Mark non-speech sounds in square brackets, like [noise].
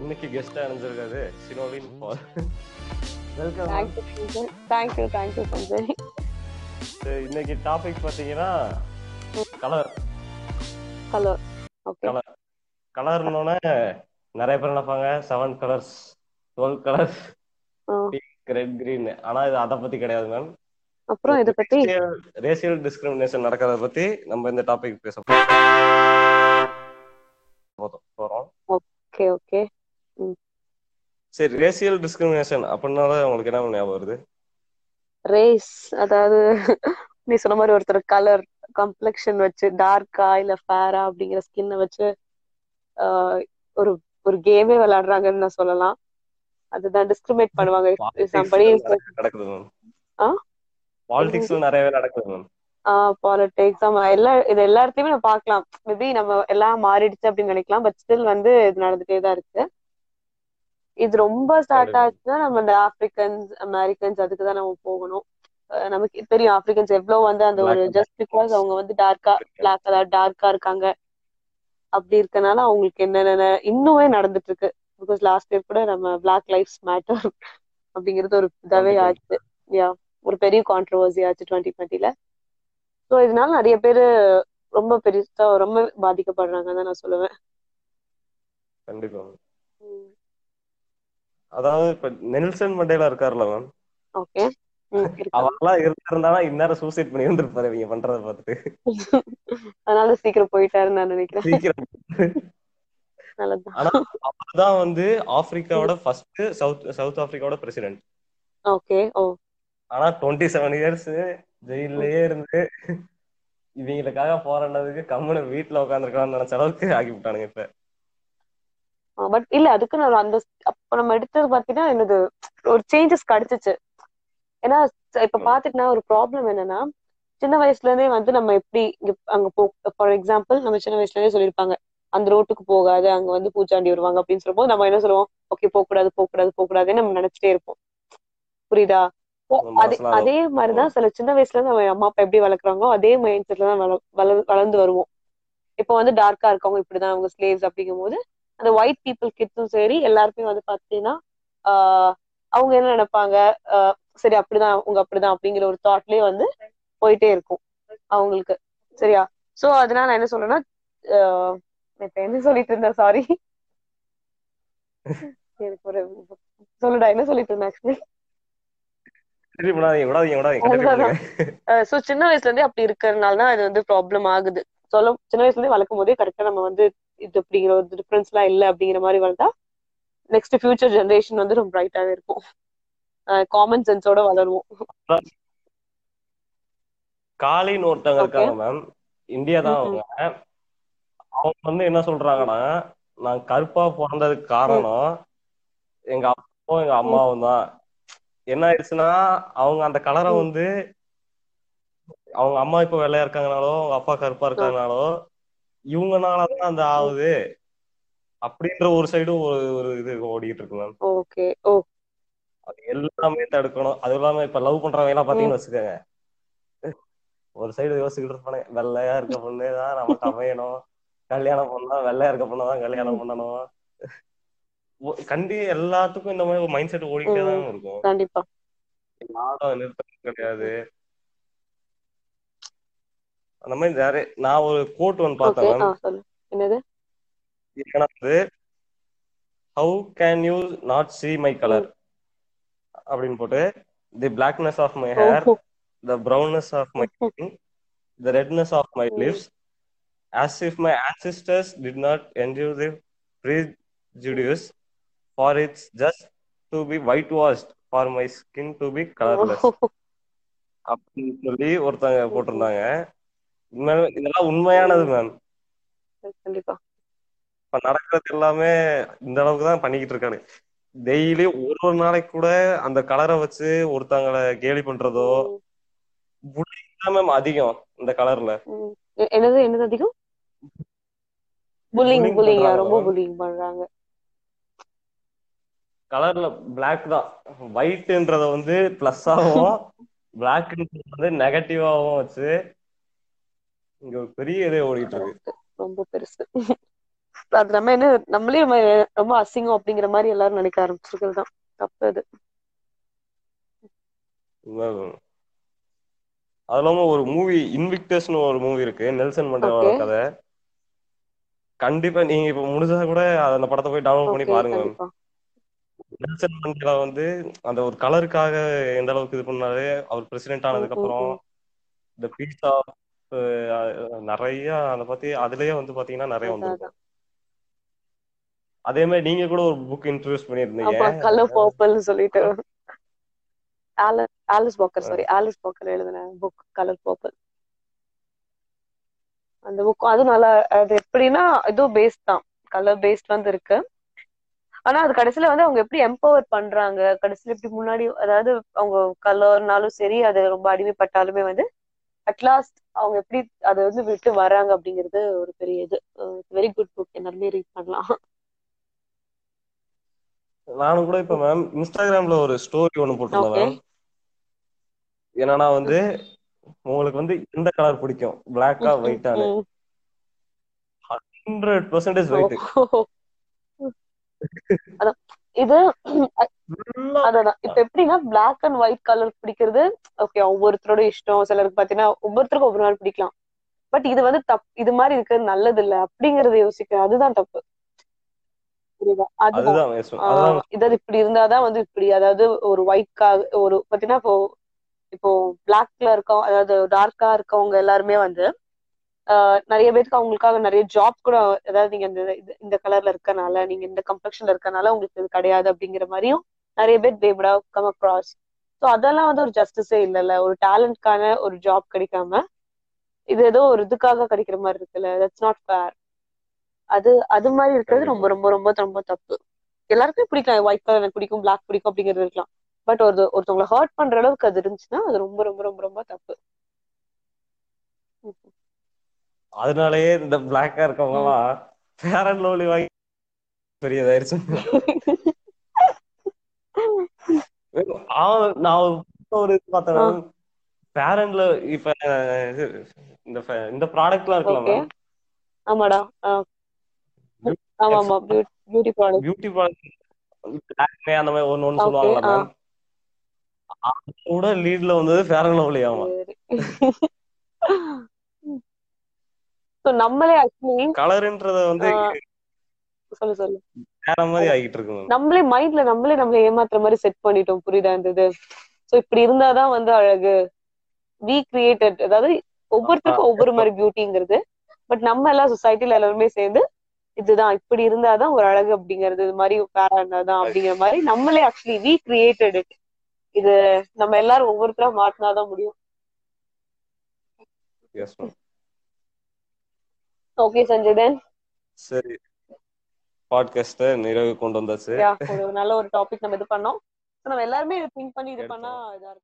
இன்னைக்கு கெஸ்டா அணிஞ்சிருக்காரு சினோலின் பால். Welcome thank you Sanjay thank you thank you Sanjay இன்னைக்கு டாபிக் பாத்தீங்கன்னா கலர் கலர் ஓகே கலர் கலர்னோட நிறைய பேர் நினைப்பாங்க seven colours twelve colours red green ஆனா இது அதை பத்தி கிடையாது மேம் அப்புறம் இத பத்தி? ரேசியல் டிஸ்கிரிமினேஷன் நடக்கிறத பத்தி நம்ம இந்த டாபிக் பேச போறோம். ஓகே ஓகே சரி ரேசியல் டிஸ்கிரிமினேஷன் அப்படின்னால உங்களுக்கு என்ன ஞாபகம் வருது? ரேஸ் அதாவது நீ சொன்ன மாதிரி ஒருத்தர் கலர் கம்ப்ளெக்ஷன் வச்சு டார்க்கா இல்ல ஃபேரா அப்படிங்கிற ஸ்கின்னை வச்சு ஆஹ், ஒரு ஒரு கேமே விளையாடுறாங்கன்னு நான் சொல்லலாம். அதுதான் டிஸ்கிரிமினேட் பண்ணுவாங்க? பாலிடிக்ஸ்ல நிறையவே நடக்குது மேம். பாலிடிக்ஸ் ஆமா. எல்லா இது எல்லாத்தையுமே நம்ம பார்க்கலாம். மேபி நம்ம எல்லாம் மாறிடுச்சு அப்படின்னு நினைக்கலாம் பட் ஸ்டில் வந்து இது நடந்துட்டே தான் இருக்கு. இது ரொம்ப ஸ்டார்ட். ஆச்சுன்னா நம்ம இந்த ஆப்பிரிக்கன்ஸ் அமெரிக்கன்ஸ் அதுக்கு தான் நம்ம போகணும். நமக்கு தெரியும் ஆப்பிரிக்கன்ஸ் எவ்வளவு வந்து அந்த ஒரு ஜஸ்ட் பிகாஸ் அவங்க வந்து டார்க்கா பிளாக் அதாவது டார்க்கா இருக்காங்க. அப்படி இருக்கனால அவங்களுக்கு என்னென்ன இன்னுமே நடந்துட்டு இருக்கு பிகாஸ் லாஸ்ட் இயர் கூட நம்ம பிளாக் லைஃப்ஸ் மேட்டர் அப்படிங்கிறது ஒரு இதாவே. ஆச்சு. யா ஒரு பெரிய கான்ட்ரவர்சி ஆச்சு டுவெண்ட்டி டுவெண்ட்டில ஸோ இதனால நிறைய பேர் ரொம்ப பெருசா ரொம்ப பாதிக்கப்படுறாங்கன்னு தான் நான் சொல்லுவேன். கண்டிப்பா. அதாவது இப்ப நெல்சன் மண்டேலா இருக்காருல்ல மேம்? ஓகே. அவரெல்லாம் இருந்திருந்தானா இந்நேரம் சூசைட் பண்ணி இருந்திருப்பாரு இவங்க பண்றத பார்த்துட்டு. அதனால சீக்கிரம் போயிட்டாருன்னு நான் நினைக்கிறேன். சீக்கிரம் நல்லதுதான். ஆனா அவர்தான் வந்து ஆப்பிரிக்காவோட ஃபர்ஸ்ட் சவுத் சவுத் ஆப்பிரிக்காவோட பிரசிடென்ட் ஓகே ஓ. ஆனா டுவெண்ட்டி செவன் இயர்ஸ் ஜெயிலே இருந்து இவங்களுக்காக போராடினதுக்கு கம்முனு வீட்டுல உட்காந்துருக்கலாம்னு நினைச்ச அளவுக்கு ஆக்கி விட்டானுங்க இப்ப. பட் இல்ல அதுக்கு நான் அந்த அப்ப நம்ம எடுத்தது பாத்தீங்கன்னா என்னது ஒரு சேஞ்சஸ் கிடைச்சிச்சு. ஏன்னா இப்ப பாத்துட்டுனா ஒரு ப்ராப்ளம் என்னன்னா சின்ன வயசுல இருந்தே வந்து நம்ம எப்படி இங்க அங்க போ ஃபார் எக்ஸாம்பிள் நம்ம சின்ன வயசுல இருந்தே சொல்லியிருப்பாங்க அந்த ரோட்டுக்கு போகாது அங்க வந்து பூச்சாண்டி வருவாங்க அப்படின்னு சொல்லும்போது நம்ம என்ன சொல்லுவோம் ஓகே போக கூடாது போக கூடாது போக கூடாதுன்னு நம்ம நினைச்சிட்டே இருப்போம். புரியுதா? அதே அதே மாதிரிதான் சில சின்ன வயசுல இருந்து நம்ம அம்மா அப்பா எப்படி வளர்க்குறாங்களோ அதே மைண்ட் செட்ல தான் வள- வள- வளர்ந்து வருவோம். இப்போ வந்து டார்க்கா இருக்கவங்க இப்படிதான் அவங்க ஸ்லேவ்ஸ் அப்படிங்கும் போது அந்த ஒயிட் பீப்புள் கிட்ஸும் சரி எல்லாருமே வந்து பாத்தீங்கன்னா அவங்க என்ன நினைப்பாங்க? சரி அப்படிதான் அவங்க அப்படிதான் அப்படிங்கிற ஒரு தாட்லயே வந்து போயிட்டே இருக்கும் அவங்களுக்கு. சரியா? சோ அதனால நான் என்ன சொல்றேன்னா இப்ப என்ன சொல்லிட்டு இருந்தேன்? சாரி எனக்கு ஒரு சொல்லுடா என்ன சொல்லிட்டு இருந்தேன் ஆக்சுவலி. சோ சின்ன வயசுல இருந்தே அப்படி இருக்கறதுனால தான் இது வந்து ப்ராப்ளம் ஆகுது. சொல்ல சின்ன வயசுல இருந்தே வளர்க்கும் போதே கரெக்டா நம்ம வந்து இது அப்படிங்கிற ஒரு டிஃபரன்ஸ் எல்லாம் இல்ல அப்படிங்கிற மாதிரி வளர்த்தா நெக்ஸ்ட் ஃபியூச்சர் ஜெனரேஷன் வந்து ரொம்ப பிரைட்டாவே இருக்கும். காமன் சென்ஸோட வளருவோம். காலின்னு ஒருத்தவங்க. இருக்காங்க மேம் இந்தியா தான் அவங்க. அவங்க வந்து என்ன சொல்றாங்கன்னா நான் கருப்பா பிறந்ததுக்கு காரணம் எங்க அப்பாவும் எங்க அம்மாவும் தான். என்ன ஆயிடுச்சுன்னா அவங்க அந்த கலரை. வந்து அவங்க அம்மா இப்ப வெள்ளையா இருக்காங்கனாலோ அவங்க அப்பா கருப்பா இருக்காங்கனாலோ இவங்கனாலதான் அந்த ஆகுது. அப்படின்ற ஒரு சைடும் ஒரு ஒரு இது ஓடிட்டு இருக்கு மேம் ஓகே. ஓ. அது எல்லாமே தடுக்கணும். அது இல்லாம இப்ப லவ் பண்றவங்க எல்லாம் பாத்தீங்கன்னு வச்சுக்கோங்க. ஒரு சைடு யோசிச்சுக்கிட்டு இருப்பானே வெள்ளையா இருக்க பொண்ணு தான் நமக்கு அமையணும் கல்யாணம் பண்ணா வெள்ளையா இருக்க பொண்ணு தான் கல்யாணம் பண்ணணும். கண்டி எல்லாத்துக்கும் இந்த மாதிரி மைண்ட் செட் ஓடிக்கிட்டே தான் இருக்கும். கண்டிப்பா. நானும் நிறுத்தம் கிடையாது. அந்த மாதிரி நிறைய நான் ஒரு கோட் ஒன்று பார்த்தேன் மேம் என்னது வந்து how can you not see my colour அப்படின்னு போட்டு the blackness of my hair brownness of my skin, the redness of my Mm. lips, as if my ancestors did not endure the prejudice, for it's just to be whitewashed, for my skin to be colorless. அப்படின்னு சொல்லி ஒருத்தங்க போட்டிருந்தாங்க உண்மையாவே இதெல்லாம் உண்மையானது ma'am கண்டிப்பா. இப்ப நடக்கிறது எல்லாமே இந்த அளவுக்கு தான் பண்ணிக்கிட்டு இருக்கானு டெய்லி ஒரு ஒரு நாளைக்கு கூட அந்த கலரை வச்சு ஒருத்தங்களை கேலி பண்றதோ bullying தான் மேம் அதிகம் இந்த கலர்ல. என்னது என்னது அதிகம்? புல்லிங் புல்லிங் ரொம்ப. புல்லிங் பண்றாங்க. கலர்ல Black தான். ஒயிட்ன்றத வந்து பிளஸ் ஆகும் பிளாக்ன்றது வந்து நெகட்டிவாவும் வச்சு இங்க ஒரு பெரிய இதே ஓடிட்டு இருக்கு. ரொம்ப பெருசு. அது நம்ம என்ன நம்மளே நம்ம ரொம்ப அசிங்கம் அப்படிங்கிற மாதிரி எல்லாரும் நினைக்க ஆரம்பிச்சிருக்கிறது தான் தப்பு அது. அது. இல்லாம ஒரு மூவி இன்விக்டஸ்னு ஒரு மூவி இருக்கு. நெல்சன் மண்டேலாவோட. கதை. கண்டிப்பா நீங்க இப்ப முடிஞ்சா கூட அந்த படத்தை போய் டவுன்லோட் பண்ணி பாருங்க. நெல்சன் மண்டேலா வந்து அந்த ஒரு கலருக்காக எந்த அளவுக்கு இது பண்ணாரு? அவர் பிரசிடென்ட் ஆனதுக்கு அப்புறம். இந்த பீஸ் ஆஃப் நிறைய அதை பத்தி அதுலயே வந்து பாத்தீங்கன்னா நிறைய வந்திருக்கும். அதே மாதிரி நீங்க கூட ஒரு புக் இன்ட்ரடியூஸ் பண்ணியிருந்தீங்க. ஆமா கலர் பர்பிள்னு சொல்லிட்டு. ஆல- Alice Parker sorry Alice Parker எழுதின புக் கலர் பர்பிள் அந்த புக் அது நல்லா அது எப்படின்னா இதுவும் பேஸ்ட் தான். கலர் பேஸ்ட் வந்து இருக்கு. ஆனா அது கடைசியில வந்து அவங்க எப்படி எம்பவர் பண்றாங்க? கடைசியில எப்படி முன்னாடி அதாவது அவங்க கலர்னாலும் சரி அது ரொம்ப அடிமைப்பட்டாலுமே வந்து அட்லாஸ்ட் அவங்க எப்படி அதை வந்து விட்டு வராங்க அப்படிங்கிறது ஒரு பெரிய இது. வெரி குட் புக் எல்லாருமே ரீட் பண்ணலாம். நானும் கூட இப்ப மேம் இன்ஸ்டாகிராம்ல ஒரு ஸ்டோரி ஒண்ணு போட்டிருந்தேன் மேம் என்னன்னா வந்து உங்களுக்கு வந்து எந்த கலர் பிடிக்கும்? பிளாக்கா ஒயிட்டானு ஹண்ட்ரட் பர்சன்டேஜ் ஒயிட் இது அதான். இப்ப எப்படின்னா பிளாக் அண்ட் ஒயிட் கலர் பிடிக்கிறது ஓகே ஒவ்வொருத்தரோட இஷ்டம். சிலருக்கு பாத்தீங்கன்னா ஒவ்வொருத்தருக்கும் ஒவ்வொரு நாள் பிடிக்கலாம். பட் இது வந்து தப் இது மாதிரி இருக்கிறது நல்லது இல்ல அப்படிங்கறத யோசிக்க அதுதான் தப்பு. அதுதான். இதாவது இப்படி இருந்தாதான் வந்து இப்படி அதாவது ஒரு ஒயிட்காக ஒரு பாத்தீங்கன்னா இப்போ இப்போ பிளாக்ல இருக்கோம் அதாவது டார்க்கா இருக்கவங்க எல்லாருமே வந்து நிறைய பேருக்கு அவங்களுக்காக நிறைய ஜாப் கூட அதாவது நீங்க இந்த இந்த கலர்ல இருக்கனால நீங்க இந்த கம்ப்ளெக்ஷன்ல இருக்கனால உங்களுக்கு இது கிடையாது அப்படிங்கிற மாதிரியும் நிறைய பேர் they would have come across so அதெல்லாம் வந்து ஒரு ஜஸ்டிஸே இல்லைல்ல. ஒரு டேலண்ட்கான ஒரு ஜாப் கிடைக்காம இது ஏதோ ஒரு இதுக்காக கிடைக்கிற மாதிரி இருக்குல்ல. தட்ஸ் நாட் ஃபேர் அது அது மாதிரி இருக்கிறது ரொம்ப ரொம்ப ரொம்ப ரொம்ப தப்பு. எல்லாருக்குமே பிடிக்கும் ஒயிட் கலர் எனக்கு பிடிக்கும் பிளாக் பிடிக்கும் அப்படிங்கிறது இருக்கலாம். பட் ஒரு ஒருத்தவங்களை ஹர்ட் பண்ற அளவுக்கு அது இருந்துச்சுன்னா அது ரொம்ப ரொம்ப ரொம்ப ரொம்ப தப்பு. அதனாலயே இந்த பிளாக்கா இருக்கவங்க எல்லாம் அண்ட் லவ்லி வாங்கி பெரியதாயிருச்சு [laughs] நான் ஒரு- இது பார்த்தேன். ஃபேர் அண்ட்ல இப்ப இந்த இந்த ப்ராடக்ட்லாம் இருக்குல்ல மேம் ஆமாடா. ஆமா ஆமா. பியூட்டி ப்ராடக்ட் பியூட்டி ப்ராடக்ட் அந்த மாதிரி ஒன்னு ஒன்னு மேம் அது கூட லீட்ல வந்தது ஃபேர் அண்ட் லவ்லி ஆமா நம்மளே ஆக்சுவலி கலர்ன்றத வந்து சொல்லு சொல்லு. வேற மாதிரி ஆகிட்டு இருக்கு மேம் நம்மளே மைண்ட்ல நம்மளே நம்மளை ஏமாத்துற மாதிரி செட் பண்ணிட்டோம். புரியுதா இந்த இது ஸோ இப்படி இருந்தாதான் வந்து அழகு. வி கிரியேட்டட் அதாவது ஒவ்வொருத்தருக்கும் ஒவ்வொரு மாதிரி பியூட்டிங்கிறது பட் நம்ம எல்லாம் சொசைட்டில எல்லாருமே சேர்ந்து இதுதான் இப்படி இருந்தாதான் ஒரு அழகு அப்படிங்கிறது. இது மாதிரி வேற இருந்தாதான் அப்படிங்கிற மாதிரி நம்மளே ஆக்சுவலி வி கிரியேட்டட் இட் இது நம்ம எல்லாரும் ஒவ்வொருத்தரா மாத்தினாதான் முடியும். ஓகே சஞ்சய் தென் சரி. பாட்காஸ்ட நிறைவு கொண்டு வந்தாச்சு. நல்ல ஒரு டாபிக் நம்ம இது பண்ணோம். நம்ம எல்லாருமே திங்க் பண்ணி இது பண்ணா இதா இருக்கும்.